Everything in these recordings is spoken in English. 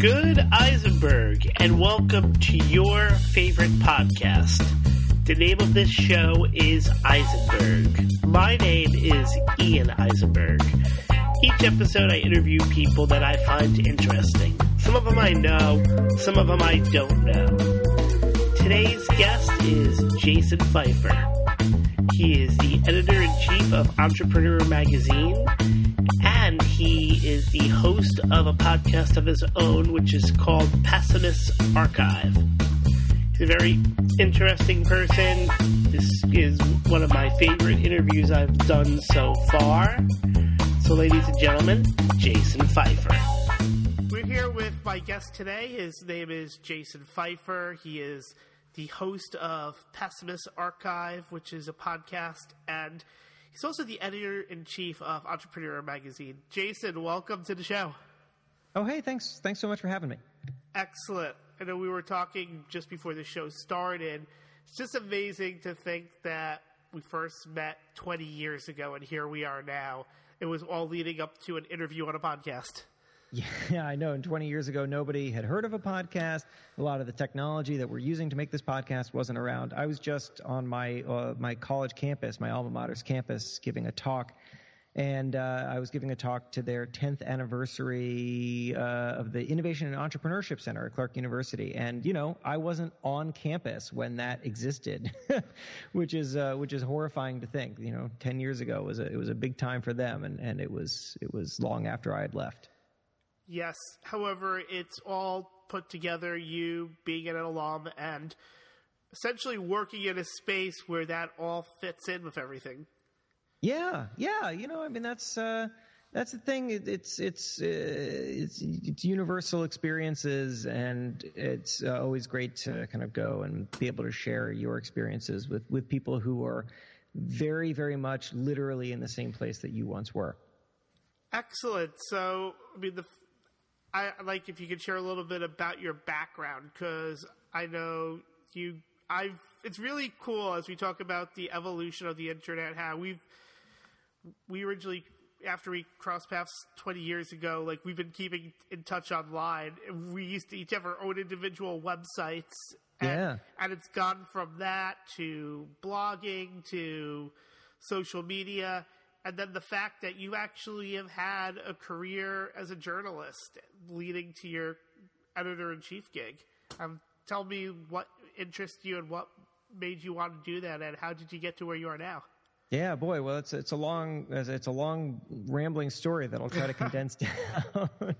Good Eisenberg, and welcome to your favorite podcast. The name of this show is Eisenberg. My name is Ian Eisenberg. Each episode, I interview people that I find interesting. Some of them I know, some of them I don't know. Today's guest is Jason Feifer. He is the editor in chief of Entrepreneur Magazine, and he is the host of a podcast of his own, which is called Pessimist Archive. He's a very interesting person. This is one of my favorite interviews I've done so far. So, ladies and gentlemen, Jason Feifer. We're here with my guest today. His name is Jason Feifer. He is the host of Pessimist Archive, which is a podcast, and he's also the editor in chief of Entrepreneur Magazine. Jason, welcome to the show. Oh, hey, thanks. Thanks so much for having me. Excellent. I know we were talking just before the show started. It's just amazing to think that we first met 20 years ago, and here we are now it was all leading up to an interview on a podcast. Yeah, I know. And 20 years ago, nobody had heard of a podcast. A lot of the technology that we're using to make this podcast wasn't around. I was just on my uh, my college campus, my alma mater's campus, giving a talk and uh, I was giving a talk to their 10th anniversary uh, of the Innovation and Entrepreneurship Center at Clark University. And you know, I wasn't on campus when that existed, which is uh, which is horrifying to think. You know, 10 years ago was a, it was a big time for them, and, and it was it was long after I had left. Yes, however, it's all put together. You being an alum and essentially working in a space where that all fits in with everything. Yeah, yeah. You know, I mean, that's uh, that's the thing. It, it's it's uh, it's it's universal experiences, and it's uh, always great to kind of go and be able to share your experiences with with people who are very very much literally in the same place that you once were. Excellent. So, I mean, the I like if you could share a little bit about your background because I know you. I've. It's really cool as we talk about the evolution of the internet. How we've we originally after we crossed paths 20 years ago, like we've been keeping in touch online. We used to each have our own individual websites. And, yeah. And it's gone from that to blogging to social media. And then the fact that you actually have had a career as a journalist leading to your editor in chief gig. Um, tell me what interests you and what made you want to do that, and how did you get to where you are now? Yeah, boy. Well, it's it's a long it's a long rambling story that I'll try to condense down.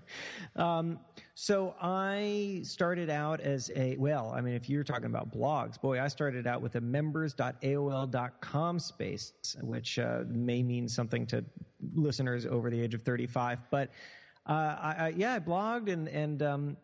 um, so I started out as a well. I mean, if you're talking about blogs, boy, I started out with a members.aol.com space, which uh, may mean something to listeners over the age of 35. But uh, I, I, yeah, I blogged and and um,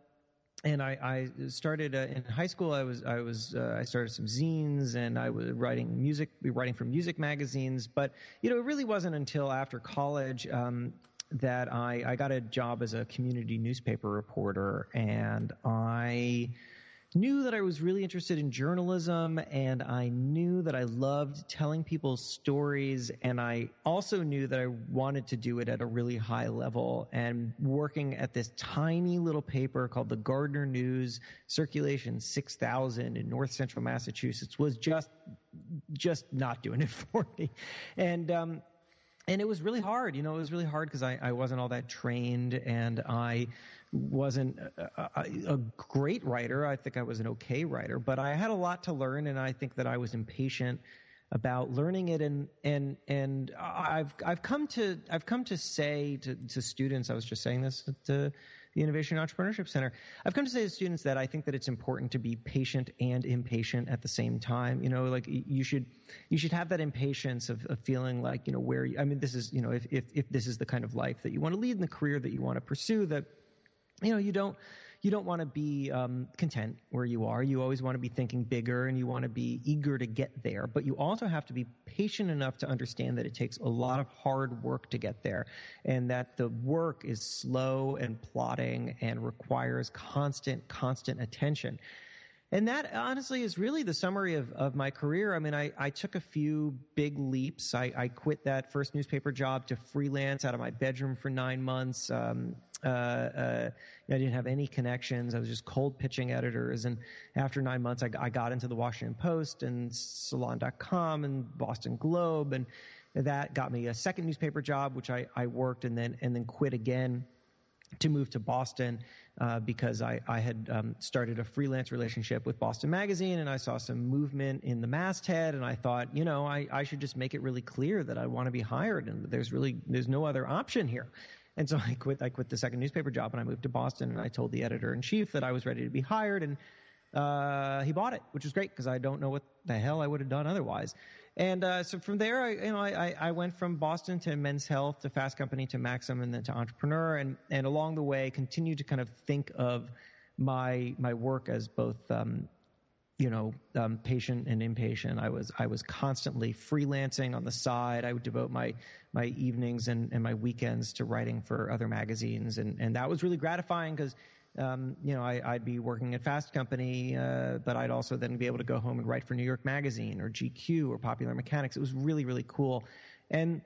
and I, I started uh, in high school. I was I was uh, I started some zines and I was writing music, writing for music magazines. But you know, it really wasn't until after college um, that I, I got a job as a community newspaper reporter, and I knew that I was really interested in journalism and I knew that I loved telling people's stories and I also knew that I wanted to do it at a really high level and working at this tiny little paper called the Gardner News Circulation 6000 in north central Massachusetts was just just not doing it for me. And um and it was really hard, you know, it was really hard because I, I wasn't all that trained and I wasn't a, a, great writer. I think I was an okay writer, but I had a lot to learn, and I think that I was impatient about learning it. And and and I've I've come to I've come to say to, to students. I was just saying this to the Innovation Entrepreneurship Center. I've come to say to students that I think that it's important to be patient and impatient at the same time. You know, like you should you should have that impatience of, of feeling like you know where you, I mean this is you know if, if if this is the kind of life that you want to lead in the career that you want to pursue that you know, you don't you don't want to be um, content where you are. You always want to be thinking bigger and you want to be eager to get there. But you also have to be patient enough to understand that it takes a lot of hard work to get there and that the work is slow and plodding and requires constant, constant attention. And that honestly is really the summary of, of my career. I mean, I, I took a few big leaps. I, I quit that first newspaper job to freelance out of my bedroom for nine months. Um, uh, uh, I didn't have any connections. I was just cold pitching editors. And after nine months, I, I got into the Washington Post and Salon.com and Boston Globe. And that got me a second newspaper job, which I, I worked and then, and then quit again to move to Boston uh, because I, I had um, started a freelance relationship with Boston Magazine and I saw some movement in the masthead and I thought, you know, I, I should just make it really clear that I want to be hired and there's really there's no other option here. And so I quit I quit the second newspaper job and I moved to Boston and I told the editor in chief that I was ready to be hired and uh, he bought it, which was great because I don't know what the hell I would have done otherwise. And uh, so from there, I, you know, I, I went from Boston to Men's Health to Fast Company to Maxim and then to Entrepreneur, and and along the way, continued to kind of think of my my work as both. Um, you know, um, patient and inpatient. I was I was constantly freelancing on the side. I would devote my my evenings and, and my weekends to writing for other magazines, and and that was really gratifying because um, you know, I, would be working at Fast Company, uh, but I'd also then be able to go home and write for New York Magazine or GQ or Popular Mechanics. It was really, really cool. And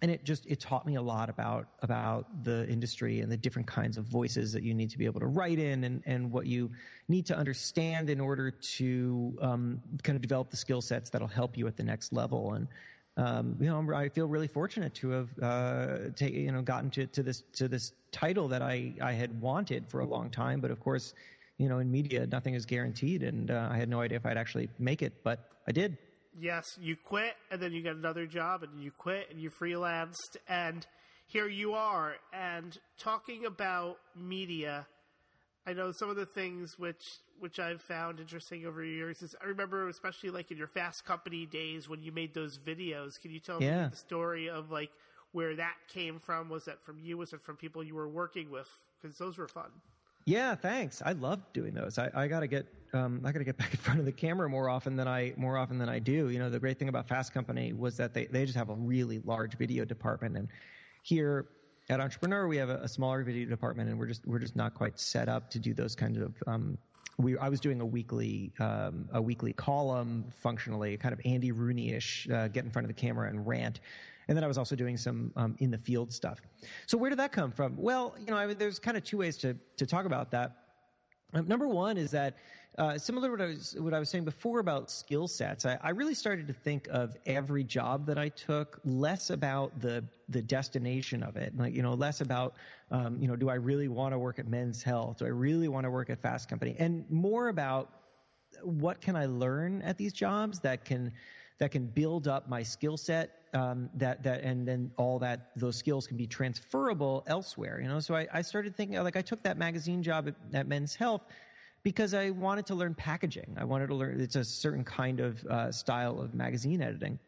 and it just it taught me a lot about about the industry and the different kinds of voices that you need to be able to write in and and what you need to understand in order to um, kind of develop the skill sets that'll help you at the next level and um, you know, I feel really fortunate to have, uh, ta- you know, gotten to, to this to this title that I I had wanted for a long time. But of course, you know, in media, nothing is guaranteed, and uh, I had no idea if I'd actually make it, but I did. Yes, you quit, and then you get another job, and you quit, and you freelanced, and here you are. And talking about media, I know some of the things which which I've found interesting over years is I remember especially like in your fast company days when you made those videos. Can you tell yeah. me the story of like where that came from? Was that from you? Was it from people you were working with? Because those were fun. Yeah, thanks. I love doing those. I, I gotta get um, I gotta get back in front of the camera more often than I more often than I do. You know, the great thing about Fast Company was that they they just have a really large video department, and here at Entrepreneur we have a, a smaller video department, and we're just we're just not quite set up to do those kinds of um, we I was doing a weekly um, a weekly column functionally, kind of Andy Rooney-ish, uh, get in front of the camera and rant. And then I was also doing some um, in the field stuff. So where did that come from? Well, you know, I there's kind of two ways to to talk about that. Um, number one is that uh, similar to what I was what I was saying before about skill sets, I, I, really started to think of every job that I took less about the the destination of it, like you know, less about um, you know, do I really want to work at Men's Health? Do I really want to work at Fast Company? And more about what can I learn at these jobs that can that can build up my skill set um, that that and then all that those skills can be transferable elsewhere you know so I, I started thinking like I took that magazine job at, at Men's Health because I wanted to learn packaging. I wanted to learn. It's a certain kind of uh, style of magazine editing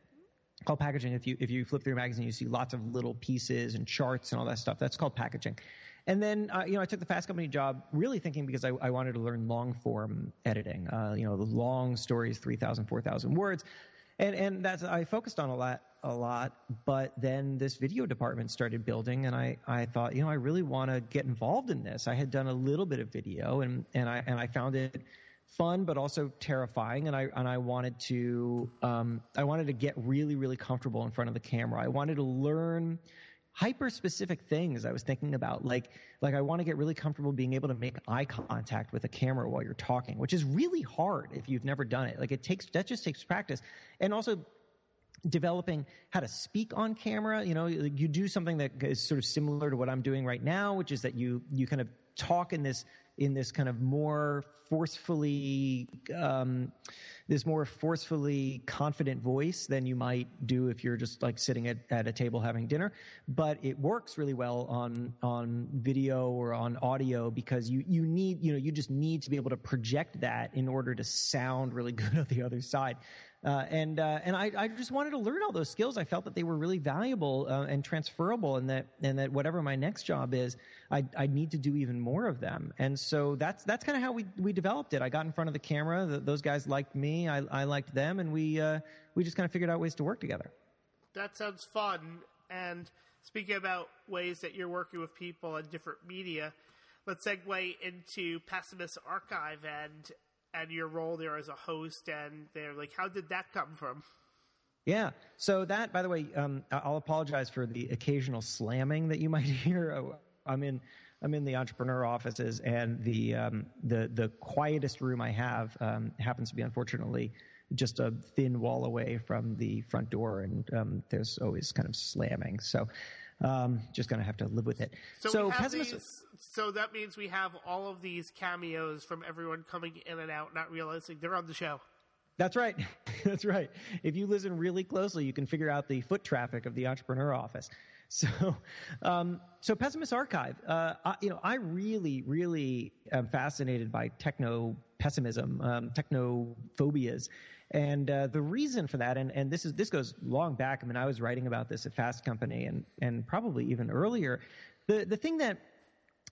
called packaging. If you if you flip through a magazine, you see lots of little pieces and charts and all that stuff. That's called packaging. And then uh, you know I took the Fast Company job really thinking because I, I wanted to learn long form editing. Uh, you know the long stories, 3,000, 4,000 words, and and that's I focused on a lot a lot, but then this video department started building, and I, I thought, you know, I really want to get involved in this. I had done a little bit of video, and, and I and I found it fun, but also terrifying, and I and I wanted to um, I wanted to get really really comfortable in front of the camera. I wanted to learn hyper specific things I was thinking about like like I want to get really comfortable being able to make eye contact with a camera while you're talking which is really hard if you've never done it like it takes that just takes practice and also developing how to speak on camera. You know, you do something that is sort of similar to what I'm doing right now, which is that you you kind of talk in this in this kind of more forcefully um, this more forcefully confident voice than you might do if you're just like sitting at, at a table having dinner. But it works really well on on video or on audio because you you need you know you just need to be able to project that in order to sound really good on the other side. Uh, and uh, and I, I just wanted to learn all those skills. I felt that they were really valuable uh, and transferable, and that and that whatever my next job is, I I need to do even more of them. And so that's that's kind of how we we developed it. I got in front of the camera. The, those guys liked me. I I liked them, and we uh, we just kind of figured out ways to work together. That sounds fun. And speaking about ways that you're working with people and different media, let's segue into Pessimist Archive and and your role there as a host, and they're like, how did that come from? Yeah. So that, by the way, um, I'll apologize for the occasional slamming that you might hear. Oh, I'm in I'm in the entrepreneur offices, and the um, the the quietest room I have um, happens to be unfortunately just a thin wall away from the front door, and um, there's always kind of slamming. So. Um, just gonna have to live with it. So, so, pessimist- these, so that means we have all of these cameos from everyone coming in and out, not realizing they're on the show. That's right. That's right. If you listen really closely, you can figure out the foot traffic of the entrepreneur office. So, um, so pessimist archive. Uh, I, you know, I really, really am fascinated by techno pessimism, um, techno phobias, and uh, the reason for that, and, and this is this goes long back. I mean, I was writing about this at Fast Company, and and probably even earlier. The the thing that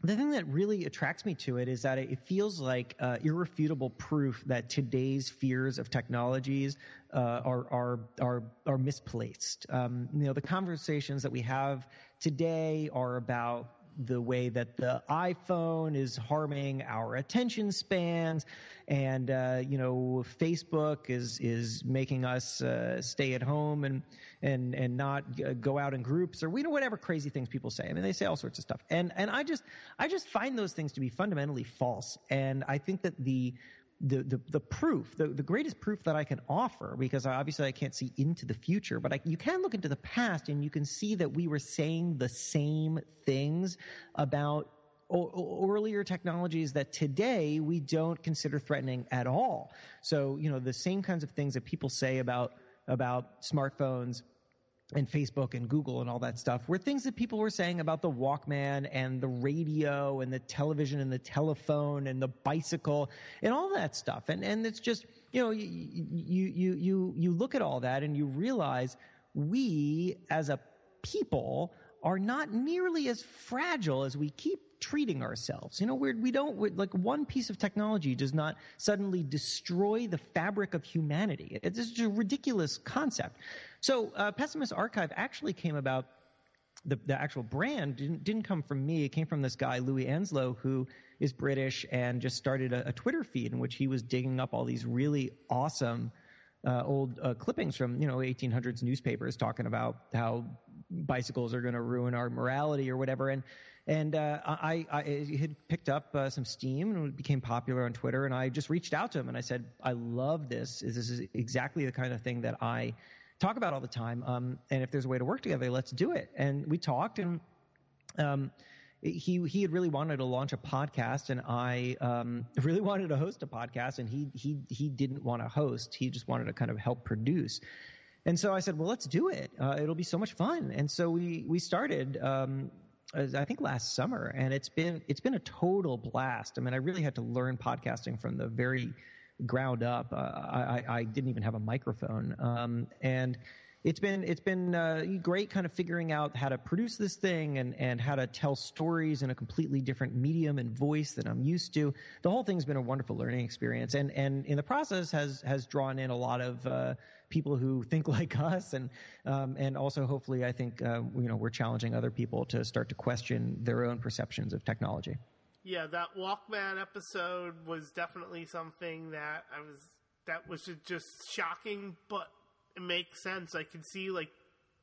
the thing that really attracts me to it is that it feels like uh, irrefutable proof that today's fears of technologies uh, are are are are misplaced. Um, you know, the conversations that we have today are about the way that the iPhone is harming our attention spans, and uh, you know Facebook is is making us uh, stay at home and and and not go out in groups or we know whatever crazy things people say. I mean, they say all sorts of stuff, and and I just I just find those things to be fundamentally false, and I think that the the, the, the proof, the, the greatest proof that I can offer, because obviously I can't see into the future, but I, you can look into the past and you can see that we were saying the same things about o- earlier technologies that today we don't consider threatening at all. So, you know, the same kinds of things that people say about, about smartphones and Facebook and Google and all that stuff were things that people were saying about the Walkman and the radio and the television and the telephone and the bicycle and all that stuff. And and it's just you know you you you you look at all that and you realize we as a people are not nearly as fragile as we keep treating ourselves. You know, we're, we don't, we're, like one piece of technology does not suddenly destroy the fabric of humanity. It's just a ridiculous concept. So, uh, Pessimist Archive actually came about, the, the actual brand didn't, didn't come from me. It came from this guy, Louis Anslow, who is British and just started a, a Twitter feed in which he was digging up all these really awesome uh, old uh, clippings from you know 1800s newspapers talking about how bicycles are going to ruin our morality or whatever. And and uh, I, I had picked up uh, some steam and became popular on Twitter. And I just reached out to him and I said, I love this. This is exactly the kind of thing that I talk about all the time. Um, and if there's a way to work together, let's do it. And we talked and. Um, he he had really wanted to launch a podcast, and I um, really wanted to host a podcast, and he he he didn't want to host. He just wanted to kind of help produce. And so I said, well, let's do it. Uh, it'll be so much fun. And so we we started. Um, I think last summer, and it's been it's been a total blast. I mean, I really had to learn podcasting from the very ground up. Uh, I, I didn't even have a microphone, um, and it's been it's been uh, great kind of figuring out how to produce this thing and and how to tell stories in a completely different medium and voice than I'm used to. The whole thing's been a wonderful learning experience, and and in the process has has drawn in a lot of uh, people who think like us, and um, and also hopefully I think uh, you know we're challenging other people to start to question their own perceptions of technology. Yeah, that Walkman episode was definitely something that I was that was just shocking, but it makes sense. I can see like,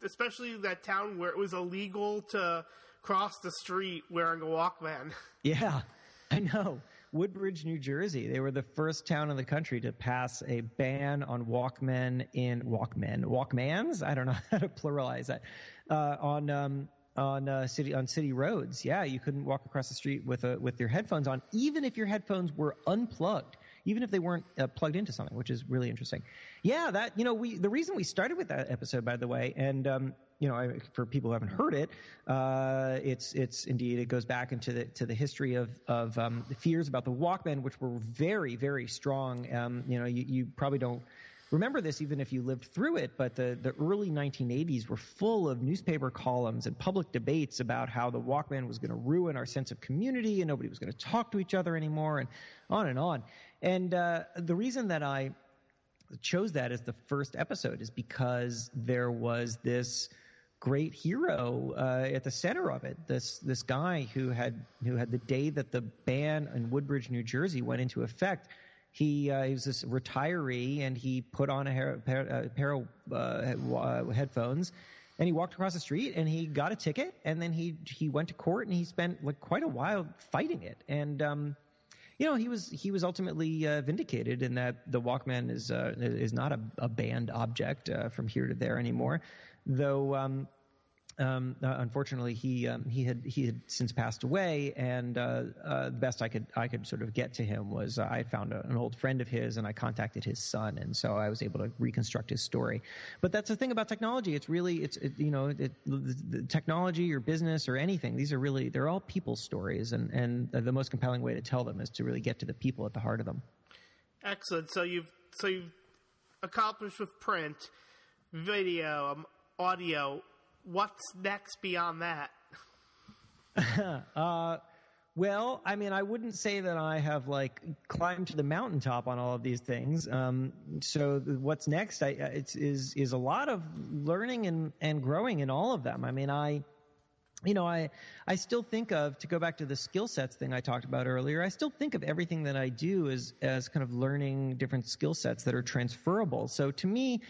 especially that town where it was illegal to cross the street wearing a Walkman. Yeah, I know. Woodbridge, New Jersey. They were the first town in the country to pass a ban on Walkmen in Walkmen, Walkmans. I don't know how to pluralize that uh, on um, on uh, city on city roads. Yeah, you couldn't walk across the street with a, with your headphones on, even if your headphones were unplugged even if they weren't uh, plugged into something, which is really interesting. Yeah, that you know, we the reason we started with that episode, by the way, and um, you know, I, for people who haven't heard it, uh, it's it's indeed it goes back into the to the history of of um, the fears about the Walkman, which were very very strong. Um, you know, you, you probably don't remember this even if you lived through it, but the, the early 1980s were full of newspaper columns and public debates about how the Walkman was going to ruin our sense of community and nobody was going to talk to each other anymore and on and on. And uh, the reason that I chose that as the first episode is because there was this great hero uh, at the center of it. This this guy who had who had the day that the ban in Woodbridge, New Jersey, went into effect he, uh, he was this retiree and he put on a pair, a pair of uh, headphones and he walked across the street and he got a ticket and then he he went to court and he spent like quite a while fighting it and um, you know he was he was ultimately uh, vindicated in that the Walkman is uh, is not a, a banned object uh, from here to there anymore, though um, um, uh, unfortunately, he um, he had he had since passed away, and uh, uh, the best I could I could sort of get to him was uh, I had found a, an old friend of his, and I contacted his son, and so I was able to reconstruct his story. But that's the thing about technology; it's really it's it, you know it, the, the technology or business or anything. These are really they're all people stories, and and the most compelling way to tell them is to really get to the people at the heart of them. Excellent. So you've so you've accomplished with print, video, um, audio what's next beyond that? uh, well, I mean, I wouldn't say that I have like climbed to the mountaintop on all of these things. Um, so what's next? I, uh, it's, is is a lot of learning and and growing in all of them. I mean, I. You know, I I still think of to go back to the skill sets thing I talked about earlier. I still think of everything that I do as as kind of learning different skill sets that are transferable. So to me,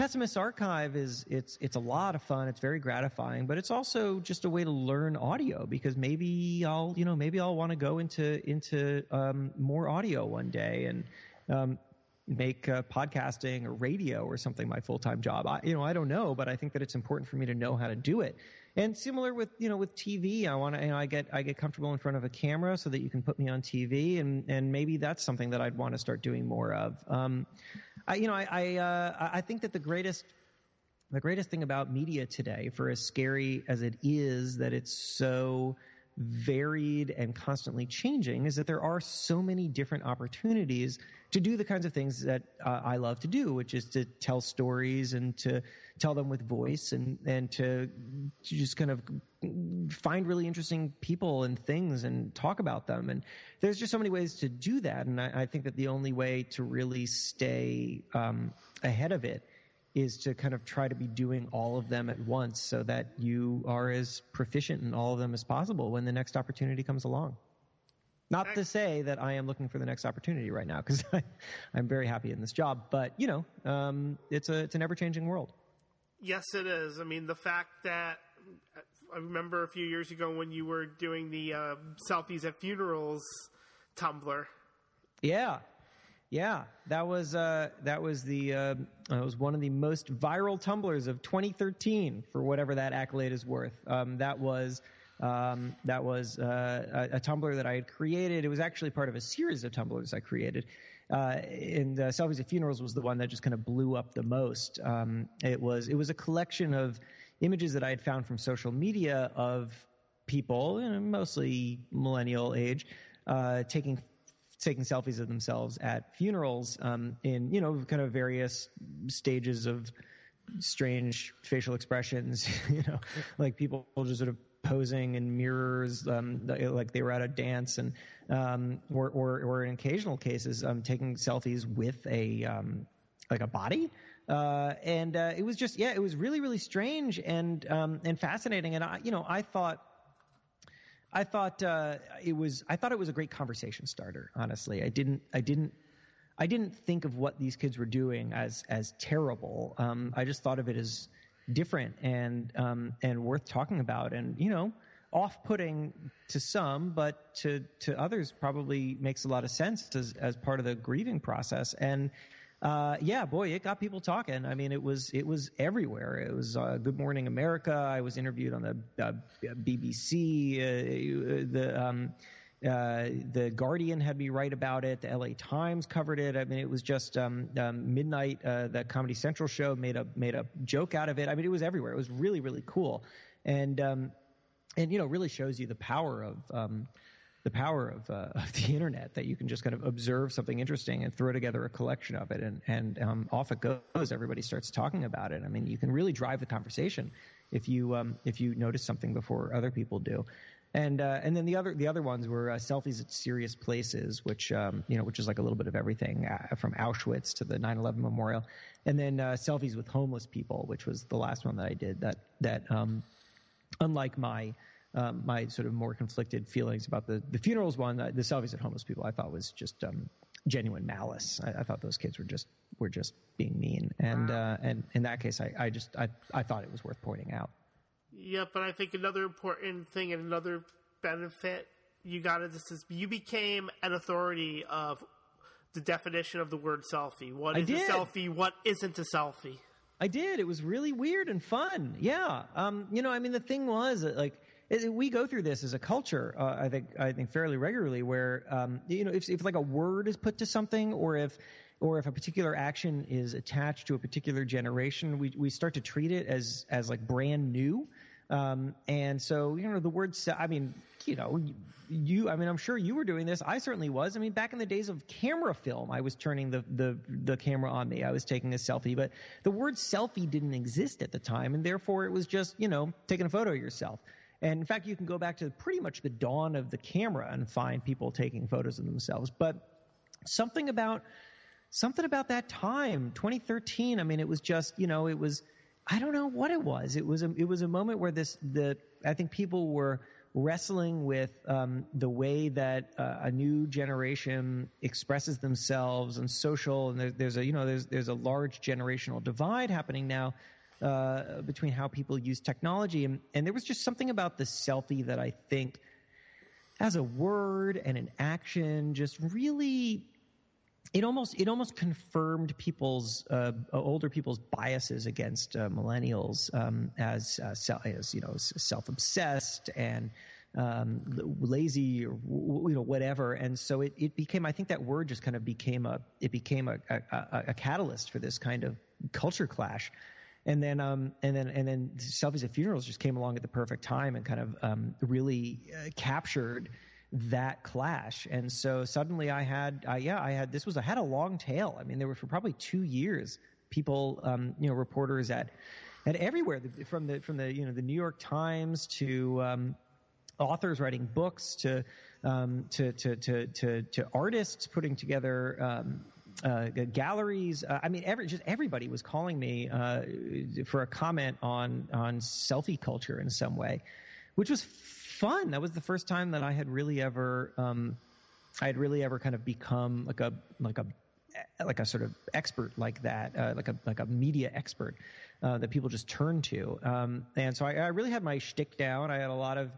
Pessimist Archive is it's it's a lot of fun. It's very gratifying, but it's also just a way to learn audio because maybe I'll you know maybe I'll want to go into into um, more audio one day and um, make uh, podcasting or radio or something my full time job. I, you know I don't know, but I think that it's important for me to know how to do it. And similar with you know with TV, I want to you know I get I get comfortable in front of a camera so that you can put me on TV, and and maybe that's something that I'd want to start doing more of. Um, I, you know, I I, uh, I think that the greatest the greatest thing about media today, for as scary as it is, that it's so varied and constantly changing, is that there are so many different opportunities to do the kinds of things that uh, I love to do, which is to tell stories and to tell them with voice and and to, to just kind of find really interesting people and things and talk about them. And there's just so many ways to do that. And I, I think that the only way to really stay um, ahead of it is to kind of try to be doing all of them at once so that you are as proficient in all of them as possible when the next opportunity comes along. Not to say that I am looking for the next opportunity right now because I'm very happy in this job, but you know, um, it's a it's an ever changing world. Yes, it is. I mean, the fact that I remember a few years ago when you were doing the uh, selfies at funerals Tumblr. Yeah, yeah, that was uh, that was the uh, was one of the most viral Tumblrs of 2013 for whatever that accolade is worth. Um, that was um, that was uh, a, a, that I had created. It was actually part of a series of Tumblrs I created. Uh, and uh, Selfies at Funerals was the one that just kind of blew up the most. Um, it was it was a collection of images that I had found from social media of people, you know, mostly millennial age, uh, taking taking selfies of themselves at funerals um, in you know kind of various stages of strange facial expressions. you know, like people just sort of posing in mirrors, um, like they were at a dance, and um, or, or, or in occasional cases, um, taking selfies with a um, like a body. Uh, and uh, it was just yeah, it was really really strange and um, and fascinating. And I you know I thought I thought uh, it was I thought it was a great conversation starter. Honestly, I didn't I didn't I didn't think of what these kids were doing as as terrible. Um, I just thought of it as different and um, and worth talking about, and you know, off-putting to some, but to to others probably makes a lot of sense as as part of the grieving process. And uh, yeah, boy, it got people talking. I mean, it was it was everywhere. It was uh, Good Morning America. I was interviewed on the uh, BBC. Uh, the um, uh, the Guardian had me write about it. The LA Times covered it. I mean, it was just um, um, midnight. Uh, that Comedy Central show made a made a joke out of it. I mean, it was everywhere. It was really really cool, and um, and you know, really shows you the power of um, the power of, uh, of, the internet that you can just kind of observe something interesting and throw together a collection of it. And, and um, off it goes. Everybody starts talking about it. I mean you can really drive the conversation if you um, if you notice something before other people do. And uh, and then the other the other ones were uh, selfies at serious places which um, you know which is like a little bit of everything uh, from Auschwitz to the 9/11 memorial. And then uh, selfies with homeless people which was the last one that I did that that um, unlike my um, my sort of more conflicted feelings about the, the funerals one, uh, the selfies at homeless people, I thought was just um, genuine malice. I, I, thought those kids were just were just being mean, and wow. uh, and in that case, I, I just I, I thought it was worth pointing out. Yeah, but I think another important thing and another benefit you got of this is you became an authority of the definition of the word selfie. What is a selfie? What isn't a selfie? I did. It was really weird and fun. Yeah. Um, you know, I mean, the thing was like we go through this as a culture. Uh, I think I think fairly regularly, where um, you know, if if like a word is put to something, or if or if a particular action is attached to a particular generation, we we start to treat it as as like brand new. Um, and so, you know, the word, I mean, you know, you, I mean, I'm sure you were doing this. I certainly was. I mean, back in the days of camera film, I was turning the, the, the camera on me. I was taking a selfie, but the word selfie didn't exist at the time. And therefore it was just, you know, taking a photo of yourself. And in fact, you can go back to pretty much the dawn of the camera and find people taking photos of themselves. But something about, something about that time, 2013, I mean, it was just, you know, it was, I don't know what it was. It was a, it was a moment where this the I think people were wrestling with um, the way that uh, a new generation expresses themselves and social and there, there's a you know there's there's a large generational divide happening now uh, between how people use technology. And, and there was just something about the selfie that I think as a word and an action just really it almost it almost confirmed people's uh, older people's biases against uh, millennials um, as uh, as you know self obsessed and um, lazy or you know whatever. And so it, it became I think that word just kind of became a it became a, a, a catalyst for this kind of culture clash and then um, and then and then selfies at funerals just came along at the perfect time and kind of um, really uh, captured that clash. And so suddenly I had, uh, yeah, I had, this was, I had a long tail. I mean, there were for probably two years, people, um, you know, reporters at, at everywhere from the, from the, you know, the New York Times to, um, authors writing books to, um, to, to, to, to, to, artists putting together, um, uh, galleries. Uh, I mean, every, just everybody was calling me uh, for a comment on on selfie culture in some way, which was fun. That was the first time that I had really ever, um, I had really ever kind of become like a like a like a sort of expert like that, uh, like a like a media expert uh, that people just turn to. Um, and so I, I, really had my shtick down. I had a lot of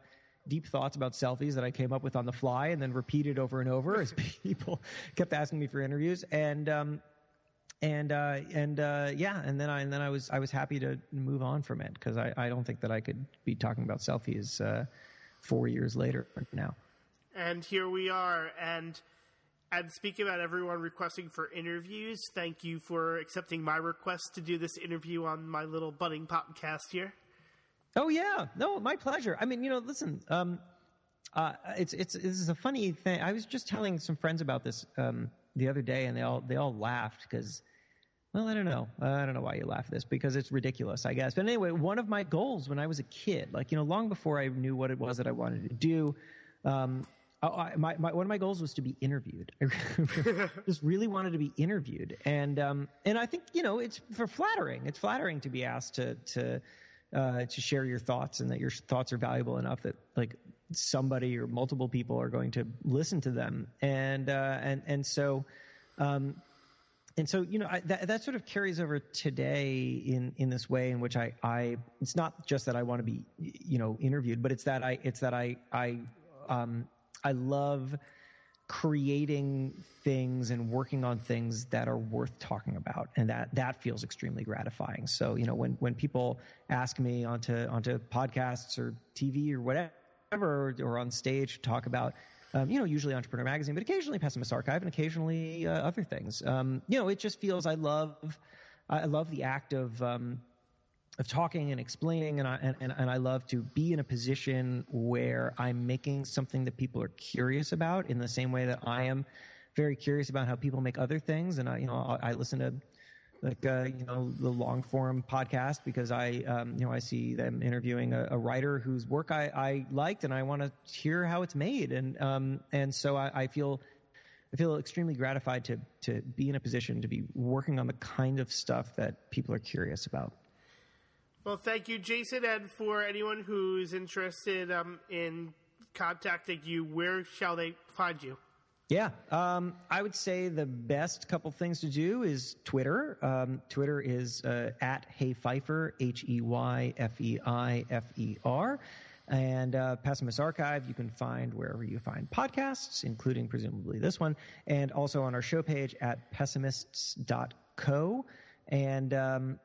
deep thoughts about selfies that I came up with on the fly and then repeated over and over as people kept asking me for interviews. And um, and uh, and uh, yeah, and then I and then I was I was happy to move on from it because I, I don't think that I could be talking about selfies uh, four years later now. And here we are. And and speaking about everyone requesting for interviews, thank you for accepting my request to do this interview on my little budding podcast here. Oh yeah, no, my pleasure. I mean, you know, listen, um, uh, it's it's this is a funny thing. I was just telling some friends about this um, the other day, and they all they all laughed because well, I don't know. Uh, I don't know why you laugh at this because it's ridiculous, I guess. But anyway, one of my goals when I was a kid, like, you know, long before I knew what it was that I wanted to do, um, I, my, my, one of my goals was to be interviewed. I just really wanted to be interviewed. And, um, and I think, you know, it's for flattering. It's flattering to be asked to, to, uh, to share your thoughts and that your thoughts are valuable enough that like somebody or multiple people are going to listen to them. And, uh, and, and so, um, and so you know I, that that sort of carries over today in in this way in which I I it's not just that I want to be you know interviewed, but it's that I it's that I I um I love creating things and working on things that are worth talking about and that that feels extremely gratifying so you know when when people ask me onto onto podcasts or TV or whatever or, on stage to talk about um, you know, usually Entrepreneur Magazine, but occasionally Pessimist Archive and occasionally uh, other things. Um, you know, it just feels I love, I love the act of, um, of talking and explaining, and I, and, and I love to be in a position where I'm making something that people are curious about in the same way that I am very curious about how people make other things. And I, you know, I, I listen to like uh, you know the long form podcast because I um, you know I see them interviewing a, a writer whose work I, I liked and I want to hear how it's made and um, and so I, I, feel I feel extremely gratified to to be in a position to be working on the kind of stuff that people are curious about. Well, thank you, Jason, and for anyone who's interested um, in contacting you, where shall they find you? Yeah, um, I would say the best couple things to do is Twitter. Um, Twitter is uh, at Hey Feifer, H E Y F E I F E R. And uh, Pessimist Archive, you can find wherever you find podcasts, including presumably this one, and also on our show page at pessimists.co. And um,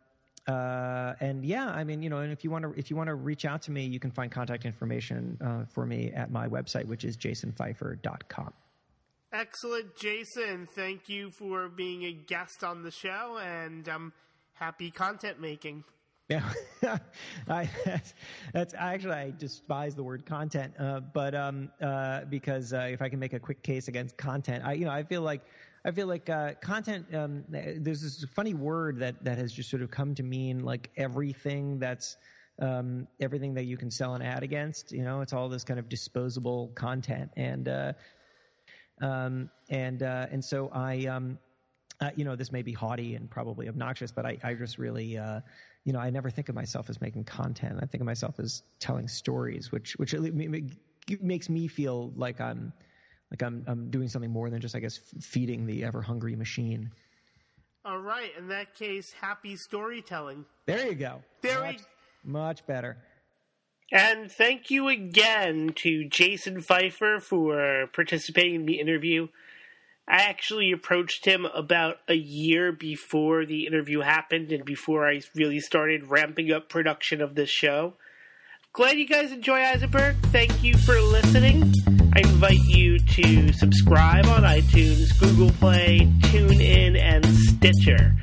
uh, and yeah, I mean, you know, and if you want to if you want to reach out to me, you can find contact information uh, for me at my website, which is jasonfeifer.com. Excellent, Jason. Thank you for being a guest on the show, and um, happy content making. Yeah, I, that's, that's, actually I despise the word content, uh, but um, uh, because uh, if I can make a quick case against content, I you know I feel like I feel like uh, content. Um, there's this funny word that that has just sort of come to mean like everything that's um, everything that you can sell an ad against. You know, it's all this kind of disposable content, and uh, um, and uh, and so I, um, uh, you know, this may be haughty and probably obnoxious, but I, I just really, uh, you know, I never think of myself as making content. I think of myself as telling stories, which which makes me feel like I'm like I'm I'm doing something more than just I guess feeding the ever hungry machine. All right, in that case, happy storytelling. There you go. There much, we... much better. And thank you again to Jason Feifer for participating in the interview. I actually approached him about a year before the interview happened and before I really started ramping up production of this show. Glad you guys enjoy Eisenberg. Thank you for listening. I invite you to subscribe on iTunes, Google Play, TuneIn, and Stitcher.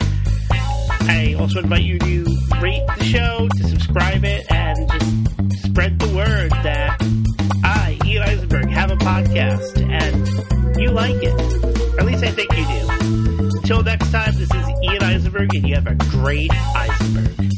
I also invite you to rate the show, to subscribe it, and just spread the word that I, Ian Eisenberg, have a podcast and you like it. Or at least I think you do. Until next time, this is Ian Eisenberg, and you have a great Eisenberg.